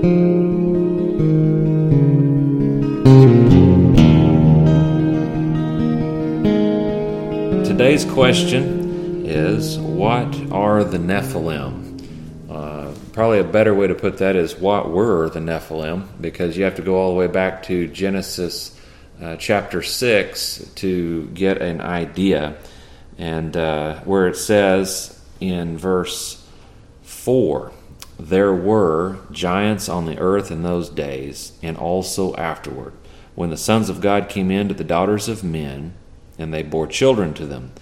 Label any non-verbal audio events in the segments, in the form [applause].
Today's question is What are the Nephilim? Uh, probably a better way to put that is What were the Nephilim? Because you have to go all the way back to Genesis uh, chapter 6 to get an idea. And uh, where it says in verse 4 There were giants on the earth in those days, and also afterward, when the sons of God came in to the daughters of men and they bore children to them.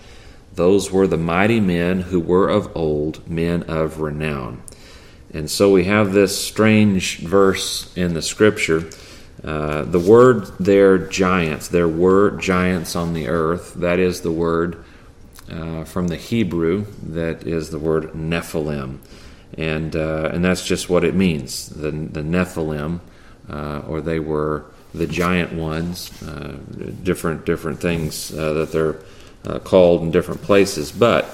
Those were the mighty men who were of old, men of renown. And so we have this strange verse in the scripture. Uh, the word there, giants, there were giants on the earth. That is the word uh, from the Hebrew, that is the word Nephilim. And, uh, and that's just what it means the, the Nephilim, uh, or they were the giant ones, uh, different different things uh, that they're uh, called in different places. But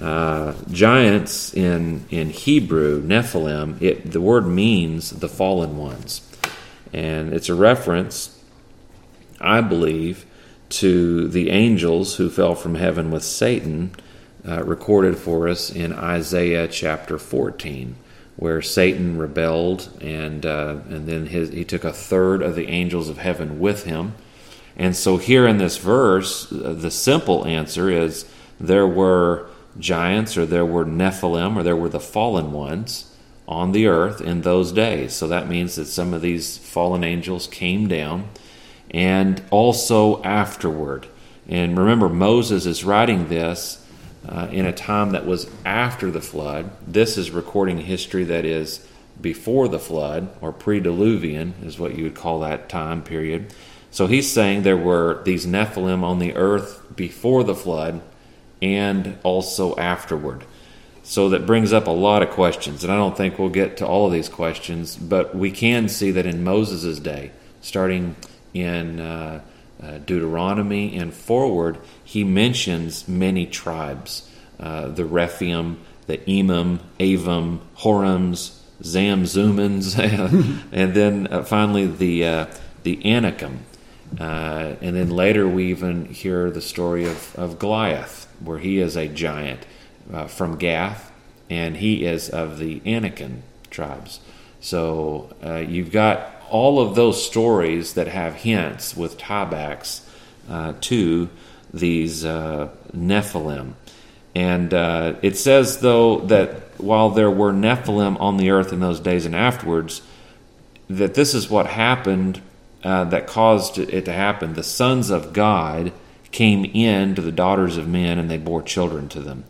uh, giants in in Hebrew, Nephilim, it, the word means the fallen ones, and it's a reference, I believe, to the angels who fell from heaven with Satan, uh, recorded for us in Isaiah chapter fourteen where Satan rebelled, and uh, and then his, he took a third of the angels of heaven with him. And so here in this verse, uh, the simple answer is there were giants, or there were Nephilim, or there were the fallen ones on the earth in those days. So that means that some of these fallen angels came down, and also afterward. And remember, Moses is writing this uh, in a time that was after the flood. This is recording history that is before the flood, or pre-diluvian, is what you would call that time period. So he's saying there were these Nephilim on the earth before the flood and also afterward. So that brings up a lot of questions, and I don't think we'll get to all of these questions, but we can see that in Moses' day, starting in uh, uh, Deuteronomy and forward, he mentions many tribes uh, the Rephaim, the Emim, Avim, Horims, Zamzummans, [laughs] and then uh, finally the, uh, the Anakim. Uh, and then later we even hear the story of, of Goliath, where he is a giant uh, from Gath, and he is of the Anakim tribes. So you've got all of those stories that have hints with tiebacks uh, to these uh, Nephilim. And uh, it says, though, that while there were Nephilim on the earth in those days and afterwards, that this is what happened uh, that caused it to happen. The sons of God came in to the daughters of men and they bore children to them.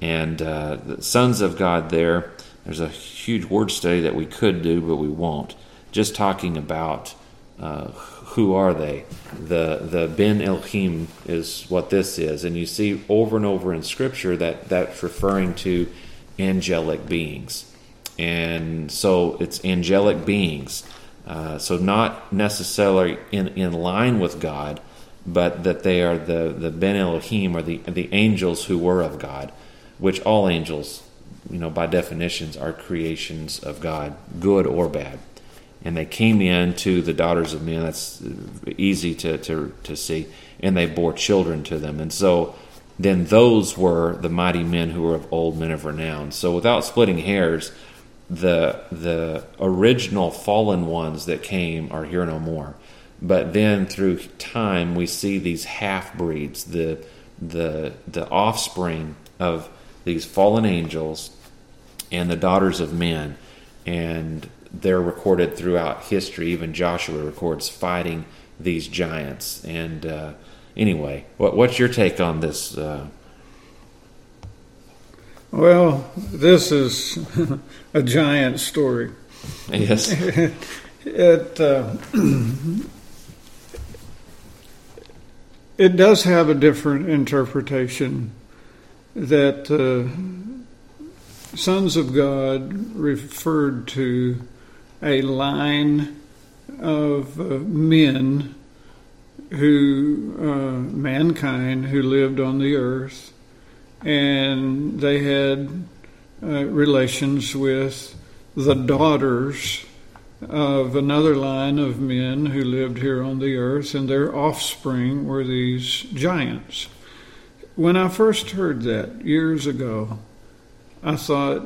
And uh, the sons of God there, there's a huge word study that we could do, but we won't just talking about uh, who are they. The the Ben Elohim is what this is, and you see over and over in Scripture that that's referring to angelic beings, and so it's angelic beings. Uh, so not necessarily in, in line with God, but that they are the, the Ben Elohim or the the angels who were of God, which all angels, you know, by definitions, are creations of God, good or bad and they came in to the daughters of men. That's easy to, to, to see. And they bore children to them. And so then those were the mighty men who were of old men of renown. So without splitting hairs, the the original fallen ones that came are here no more. But then through time we see these half breeds, the the the offspring of these fallen angels and the daughters of men. And they're recorded throughout history. Even Joshua records fighting these giants. And uh, anyway, what, what's your take on this? Uh... Well, this is [laughs] a giant story. Yes. [laughs] it uh, [clears throat] it does have a different interpretation that uh, sons of God referred to a line of men who, uh, mankind, who lived on the earth, and they had uh, relations with the daughters of another line of men who lived here on the earth, and their offspring were these giants. When I first heard that years ago, I thought,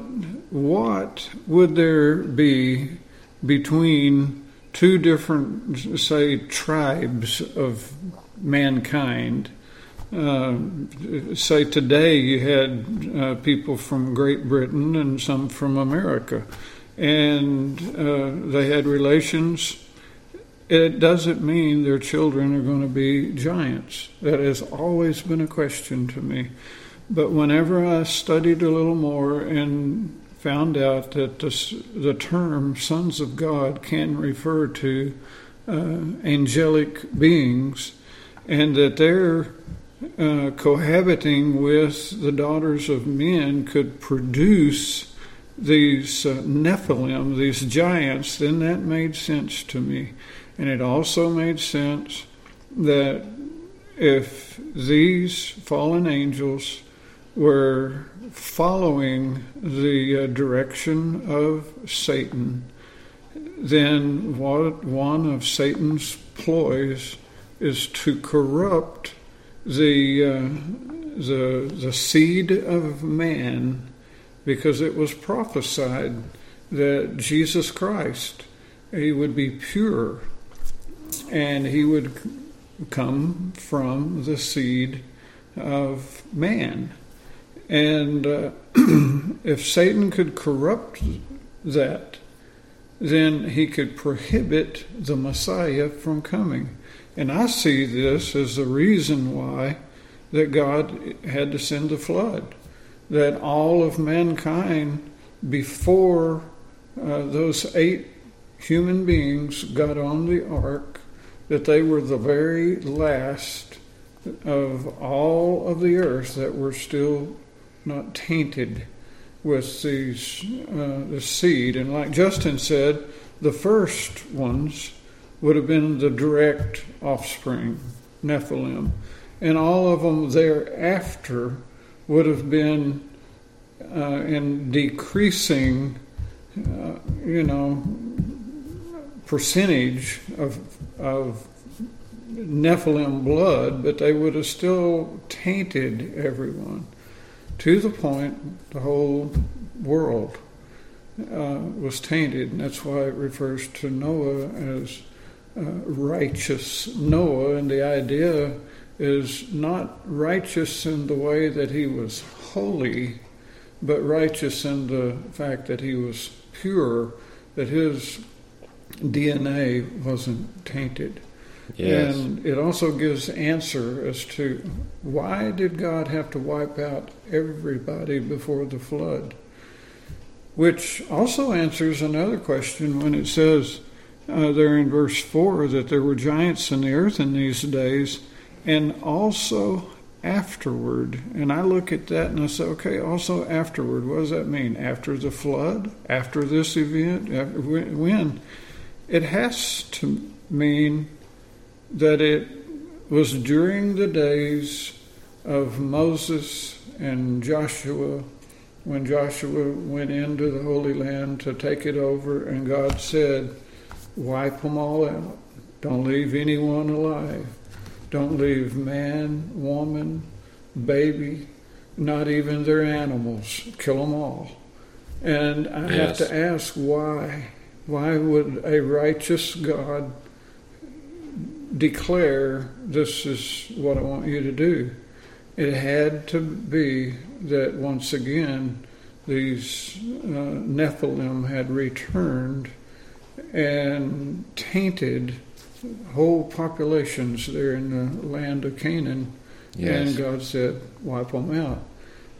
what would there be between two different, say, tribes of mankind? Uh, say today you had uh, people from Great Britain and some from America, and uh, they had relations. It doesn't mean their children are going to be giants. That has always been a question to me. But whenever I studied a little more and found out that the, the term sons of God can refer to uh, angelic beings and that they're uh, cohabiting with the daughters of men could produce these uh, Nephilim, these giants, then that made sense to me. And it also made sense that if these fallen angels were following the uh, direction of Satan, then one of Satan's ploys is to corrupt the uh, the the seed of man, because it was prophesied that Jesus Christ he would be pure, and he would come from the seed of man, and uh, [clears throat] if Satan could corrupt that, then he could prohibit the Messiah from coming. And I see this as the reason why that God had to send the flood. That all of mankind, before uh, those eight human beings got on the ark, that they were the very last of all of the earth that were still not tainted with these uh, the seed. And like Justin said, the first ones would have been the direct offspring, Nephilim. And all of them thereafter would have been uh, in decreasing, uh, you know, percentage of, of Nephilim blood, but they would have still tainted everyone to the point the whole world uh, was tainted. And that's why it refers to Noah as uh, righteous Noah, and the idea is not righteous in the way that he was holy, but righteous in the fact that he was pure, that his DNA wasn't tainted. Yes. And it also gives answer as to why did God have to wipe out everybody before the flood? Which also answers another question when it says, uh, there in verse 4 that there were giants in the earth in these days, and also afterward. And I look at that and I say, okay, also afterward. What does that mean? After the flood? After this event? After, when? It has to mean that it was during the days of Moses and Joshua when Joshua went into the Holy Land to take it over, and God said, Wipe them all out. Don't leave anyone alive. Don't leave man, woman, baby, not even their animals. Kill them all. And I yes. have to ask why. Why would a righteous God declare this is what I want you to do? It had to be that once again these uh, Nephilim had returned and tainted whole populations there in the land of Canaan. Yes. And God said, wipe them out.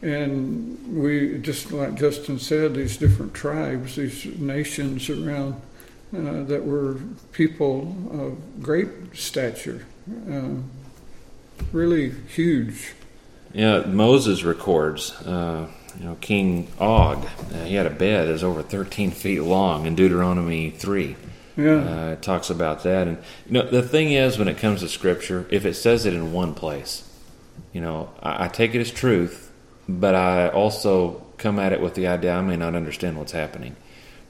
And we, just like Justin said, these different tribes, these nations around uh, that were people of great stature, uh, really huge. Yeah, Moses records. Uh, you know, King Og, uh, he had a bed that was over 13 feet long in Deuteronomy 3. Yeah. Uh, it talks about that. And, you know, the thing is, when it comes to Scripture, if it says it in one place, you know, I, I take it as truth, but I also come at it with the idea I may not understand what's happening.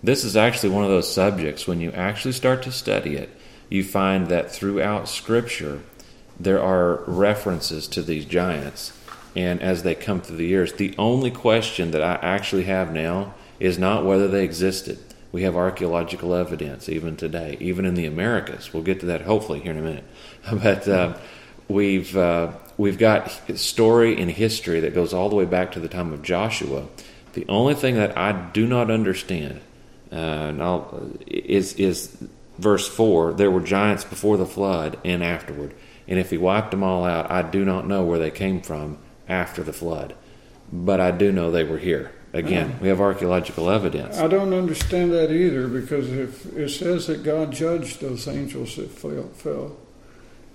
This is actually one of those subjects when you actually start to study it, you find that throughout Scripture there are references to these giants. And as they come through the years, the only question that I actually have now is not whether they existed. We have archaeological evidence even today, even in the Americas. We'll get to that hopefully here in a minute. [laughs] But uh, we've uh, we've got story and history that goes all the way back to the time of Joshua. The only thing that I do not understand uh, is is verse four. There were giants before the flood and afterward, and if he wiped them all out, I do not know where they came from after the flood, but I do know they were here. Again, we have archaeological evidence. I don't understand that either because if it says that God judged those angels that fell, fell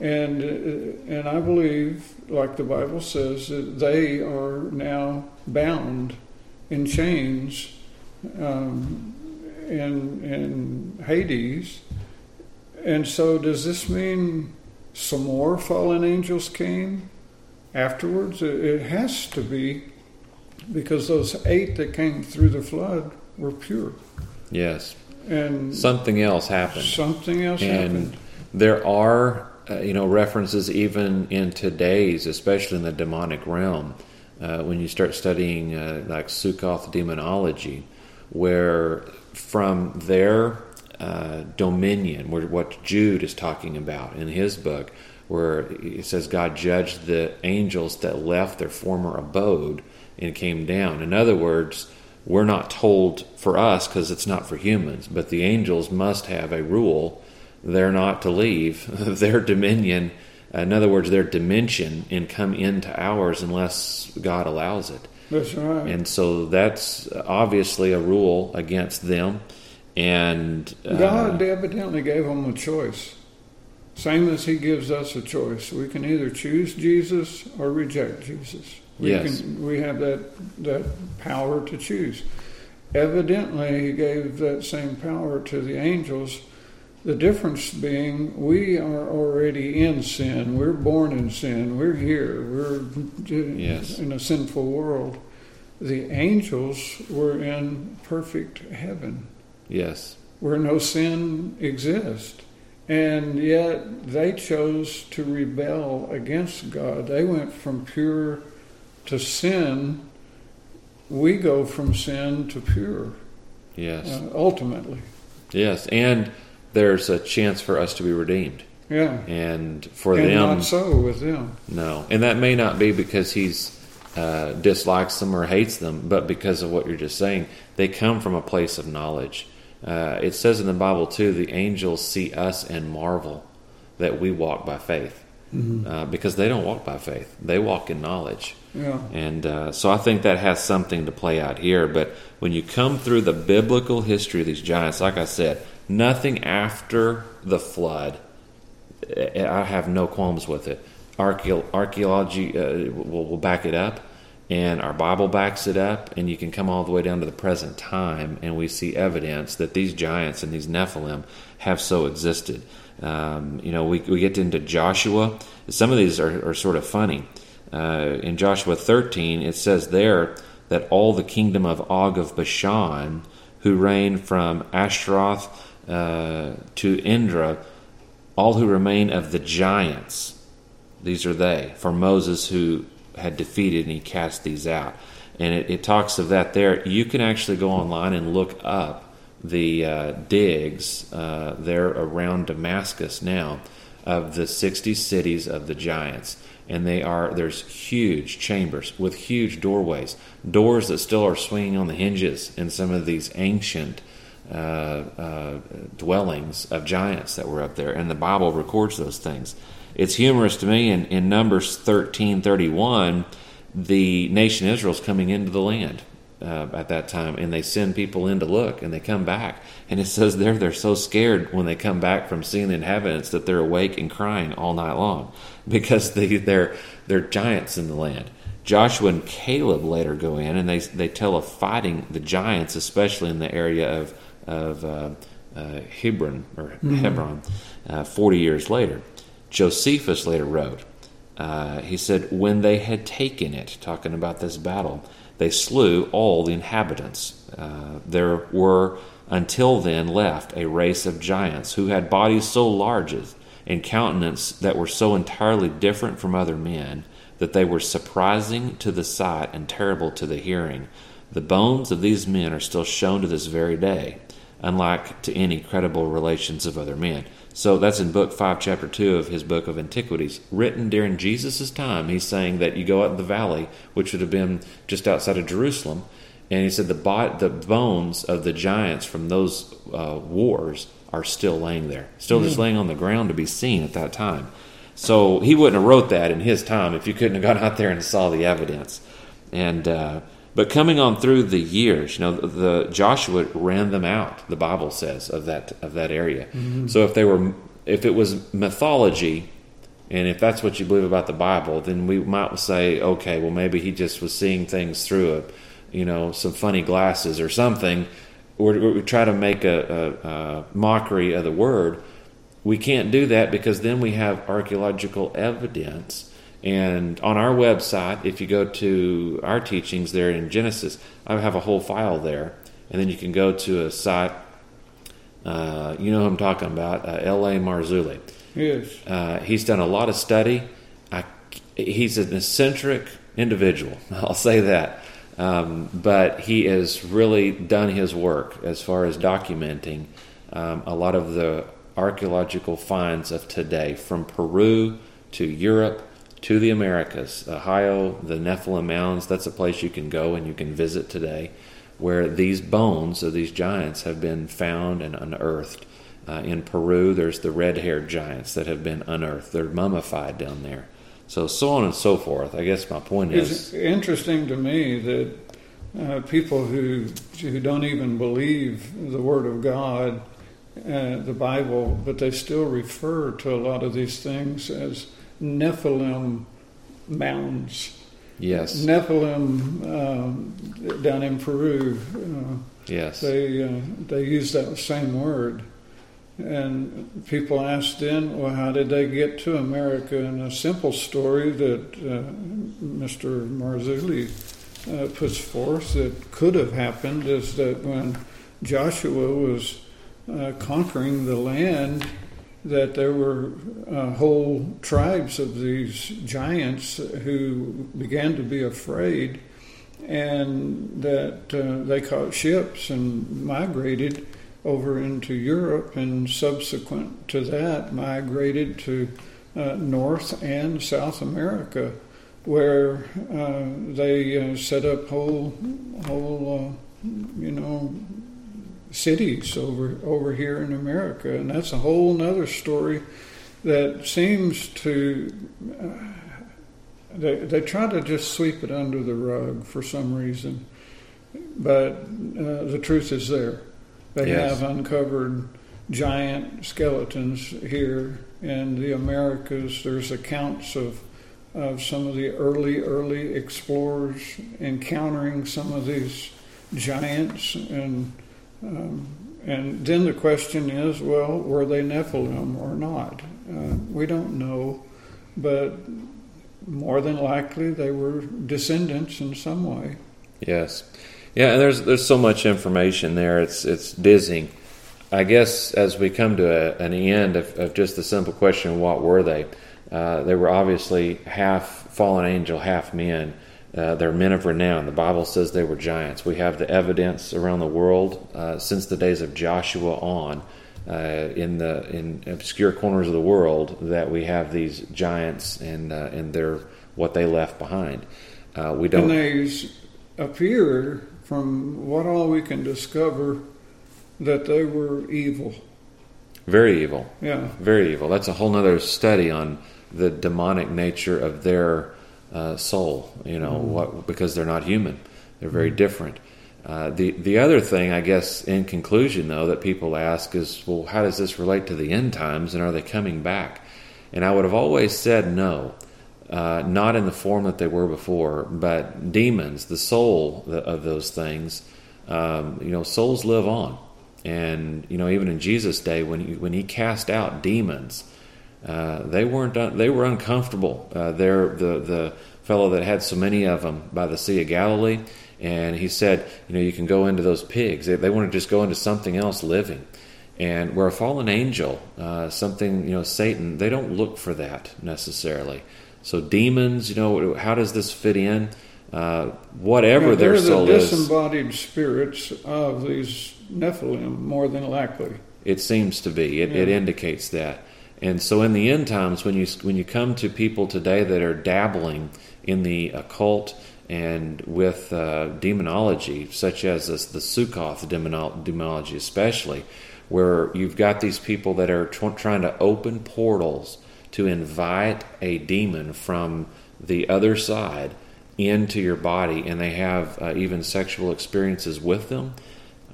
and uh, and I believe, like the Bible says, that they are now bound in chains um, in in Hades. And so, does this mean some more fallen angels came afterwards? It has to be, because those eight that came through the flood were pure. Yes. And something else happened. Something else and happened. There are uh, you know, references even in today's, especially in the demonic realm, uh, when you start studying uh, like Sukkoth demonology, where from their uh, dominion, where what Jude is talking about in his book, where it says God judged the angels that left their former abode and came down. In other words, we're not told for us because it's not for humans, but the angels must have a rule they're not to leave [laughs] their dominion, in other words, their dimension, and come into ours unless God allows it. That's right. And so that's obviously a rule against them. And uh, God evidently gave them a choice. Same as He gives us a choice. We can either choose Jesus or reject Jesus. We yes. Can, we have that, that power to choose. Evidently, He gave that same power to the angels the difference being we are already in sin. We're born in sin. We're here. We're yes. in a sinful world. The angels were in perfect heaven. Yes. Where no sin exists. And yet they chose to rebel against God. They went from pure to sin. We go from sin to pure. Yes. Uh, ultimately. Yes. And there's a chance for us to be redeemed. Yeah. And for and them, not so with them. No, and that may not be because he's uh, dislikes them or hates them, but because of what you're just saying, they come from a place of knowledge. Uh, it says in the Bible too, the angels see us and marvel that we walk by faith, mm-hmm. uh, because they don't walk by faith; they walk in knowledge. Yeah. And uh, so I think that has something to play out here. But when you come through the biblical history of these giants, like I said, Nothing after the flood. I have no qualms with it. archaeology uh, will, will back it up, and our Bible backs it up, and you can come all the way down to the present time, and we see evidence that these giants and these Nephilim have so existed. Um, you know, we, we get into Joshua. Some of these are, are sort of funny. Uh, in Joshua 13, it says there that all the kingdom of Og of Bashan, who reigned from Ashtaroth uh, to Indra, all who remain of the giants. These are they, for Moses who had defeated and he cast these out. And it, it talks of that there. You can actually go online and look up the uh, digs uh, there around Damascus now of the 60 cities of the giants and they are there's huge chambers with huge doorways doors that still are swinging on the hinges in some of these ancient uh, uh, dwellings of giants that were up there, and the Bible records those things. It's humorous to me in, in Numbers thirteen thirty one, the nation Israel is coming into the land uh, at that time, and they send people in to look, and they come back, and it says there they're so scared when they come back from seeing the inhabitants that they're awake and crying all night long [laughs] because they, they're they're giants in the land. Joshua and Caleb later go in and they they tell of fighting the giants, especially in the area of of uh, uh, Hebron or mm-hmm. Hebron uh, 40 years later. Josephus later wrote, uh, he said, When they had taken it, talking about this battle, they slew all the inhabitants. Uh, there were until then left a race of giants who had bodies so large and countenance that were so entirely different from other men that they were surprising to the sight and terrible to the hearing. The bones of these men are still shown to this very day, unlike to any credible relations of other men. So that's in book 5, chapter 2 of his book of Antiquities, written during Jesus' time. He's saying that you go out in the valley, which would have been just outside of Jerusalem, and he said the, bo- the bones of the giants from those uh, wars are still laying there, still mm. just laying on the ground to be seen at that time. So he wouldn't have wrote that in his time if you couldn't have gone out there and saw the evidence. And uh, but coming on through the years, you know, the, the, Joshua ran them out. The Bible says of that of that area. Mm-hmm. So if they were, if it was mythology, and if that's what you believe about the Bible, then we might say, okay, well maybe he just was seeing things through a, you know, some funny glasses or something. Or we try to make a, a, a mockery of the word. We can't do that because then we have archaeological evidence and on our website, if you go to our teachings there in Genesis, I have a whole file there. And then you can go to a site, uh, you know who I'm talking about, uh, L.A. Marzulli. Yes. Uh, he's done a lot of study. I, he's an eccentric individual, [laughs] I'll say that. Um, but he has really done his work as far as documenting um, a lot of the archaeological finds of today, from Peru to Europe to the Americas. Ohio, the Nephilim Mounds, that's a place you can go and you can visit today where these bones of these giants have been found and unearthed. Uh, in Peru, there's the red haired giants that have been unearthed. They're mummified down there. So, so on and so forth. I guess my point is. It's interesting to me that uh, people who, who don't even believe the Word of God, uh, the Bible, but they still refer to a lot of these things as Nephilim mounds. Yes. Nephilim um, down in Peru. Uh, yes. They uh, they use that same word, and people ask then, well, how did they get to America? And a simple story that uh, Mr. Marzulli uh, puts forth that could have happened is that when Joshua was uh, conquering the land that there were uh, whole tribes of these giants who began to be afraid, and that uh, they caught ships and migrated over into Europe, and subsequent to that, migrated to uh, North and South America, where uh, they uh, set up whole, whole, uh, you know, cities over over here in America, and that's a whole other story that seems to uh, they they try to just sweep it under the rug for some reason, but uh, the truth is there. They yes. have uncovered giant skeletons here in the Americas. There's accounts of of some of the early early explorers encountering some of these giants and um, and then the question is, well, were they Nephilim or not? Uh, we don't know, but more than likely they were descendants in some way. Yes, yeah, and there's there's so much information there. It's it's dizzying. I guess as we come to a, an end of, of, just the simple question, what were they? Uh, they were obviously half fallen angel, half men. Uh, they're men of renown. The Bible says they were giants. We have the evidence around the world uh, since the days of Joshua on, uh, in the in obscure corners of the world, that we have these giants and uh, and their what they left behind. Uh, we don't. And they appear, from what all we can discover, that they were evil. Very evil. Yeah. Very evil. That's a whole other study on the demonic nature of their uh, soul. You know, mm-hmm. what because they're not human. They're very mm-hmm. different. Uh, the the other thing, I guess, in conclusion, though, that people ask is, well, how does this relate to the end times, and are they coming back? And I would have always said no, uh, not in the form that they were before, but demons, the soul of those things. Um, you know, souls live on, and you know, even in Jesus' day, when he, when he cast out demons, uh, they weren't they were uncomfortable. Uh, they're the the fellow that had so many of them by the Sea of Galilee. And he said, you know, you can go into those pigs. They, they want to just go into something else living. And where a fallen angel, uh, something, you know, Satan, they don't look for that necessarily. So demons, you know, how does this fit in? Uh, whatever Yeah, their they're soul the is, disembodied spirits of these Nephilim, more than likely. it seems to be. It, it indicates that. And so, in the end times, when you when you come to people today that are dabbling in the occult and with uh, demonology, such as this, the Sukkoth demonol- demonology, especially, where you've got these people that are tr- trying to open portals to invite a demon from the other side into your body, and they have uh, even sexual experiences with them.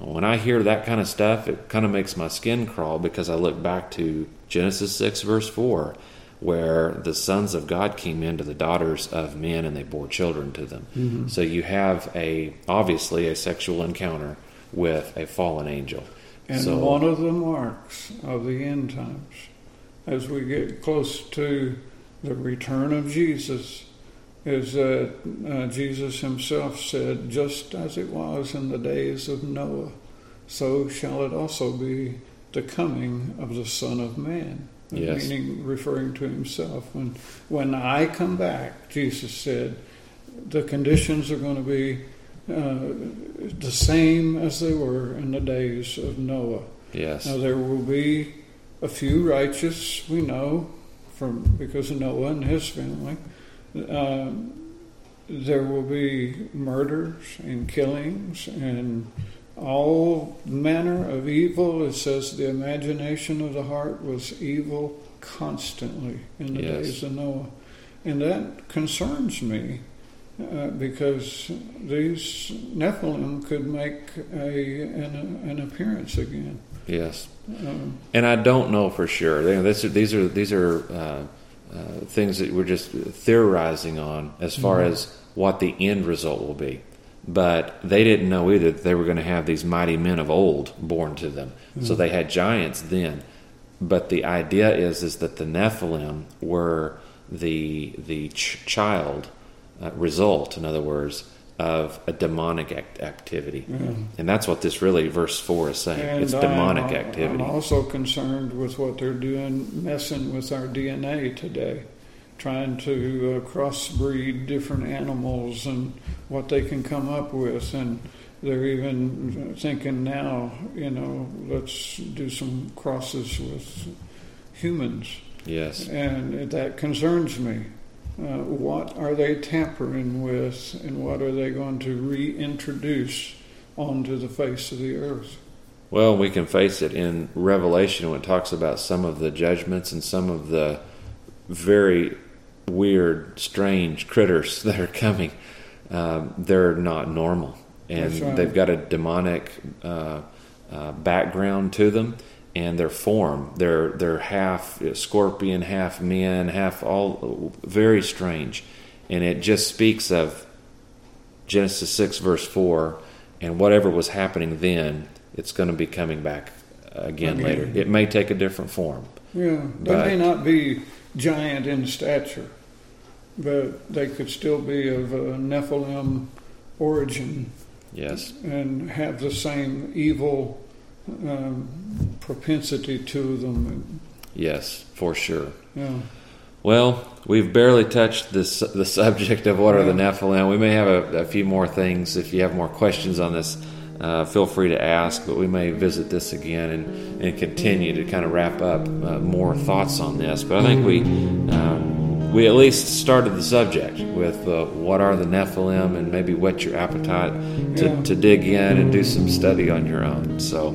When I hear that kind of stuff, it kind of makes my skin crawl because I look back to Genesis 6, verse 4, where the sons of God came into the daughters of men and they bore children to them. Mm-hmm. So you have a obviously a sexual encounter with a fallen angel. And so, one of the marks of the end times, as we get close to the return of Jesus, is that uh, Jesus himself said, Just as it was in the days of Noah, so shall it also be the coming of the Son of Man. Yes. Meaning, referring to himself. When, when I come back, Jesus said, the conditions are going to be uh, the same as they were in the days of Noah. yes, Now there will be a few righteous, we know, from because of Noah and his family. Um, there will be murders and killings and all manner of evil. It says the imagination of the heart was evil constantly in the Yes. days of Noah, and that concerns me. Uh, because these Nephilim could make a an, an appearance again. yes. Um, And I don't know for sure. This, these are these are uh, uh, things that we're just theorizing on as far as what the end result will be. But they didn't know either that they were going to have these mighty men of old born to them. So they had giants then. But the idea is is that the Nephilim were the the ch- child uh, result, in other words, of a demonic act- activity, and that's what this really verse four is saying. and it's I'm demonic al- activity. I'm also concerned with what they're doing, messing with our DNA today, trying to uh, crossbreed different animals and what they can come up with, and they're even thinking now, you know, let's do some crosses with humans. Yes. and that concerns me. Uh, what are they tampering with, and what are they going to reintroduce onto the face of the earth? Well, we can face it in Revelation when it talks about some of the judgments and some of the very weird, strange critters [laughs] that are coming. Um, they're not normal, and right. they've got a demonic uh, uh, background to them, and their form. They're they're half scorpion, half men, half all very strange, and it just speaks of Genesis six verse four, and whatever was happening then, it's going to be coming back again, Again. later. It may take a different form. Yeah, they But- may not be giant in stature, but they could still be of Nephilim origin Yes, and have the same evil um, propensity to them. yes, for sure. Yeah. Well, we've barely touched this the [laughs] subject of what are the Nephilim. We may have a, a few more things. If you have more questions on this, uh, feel free to ask. But we may visit this again and, and continue to kind of wrap up uh, more thoughts on this. But I think we um, we at least started the subject with uh, what are the Nephilim and maybe whet your appetite to, Yeah. to dig in and do some study on your own. So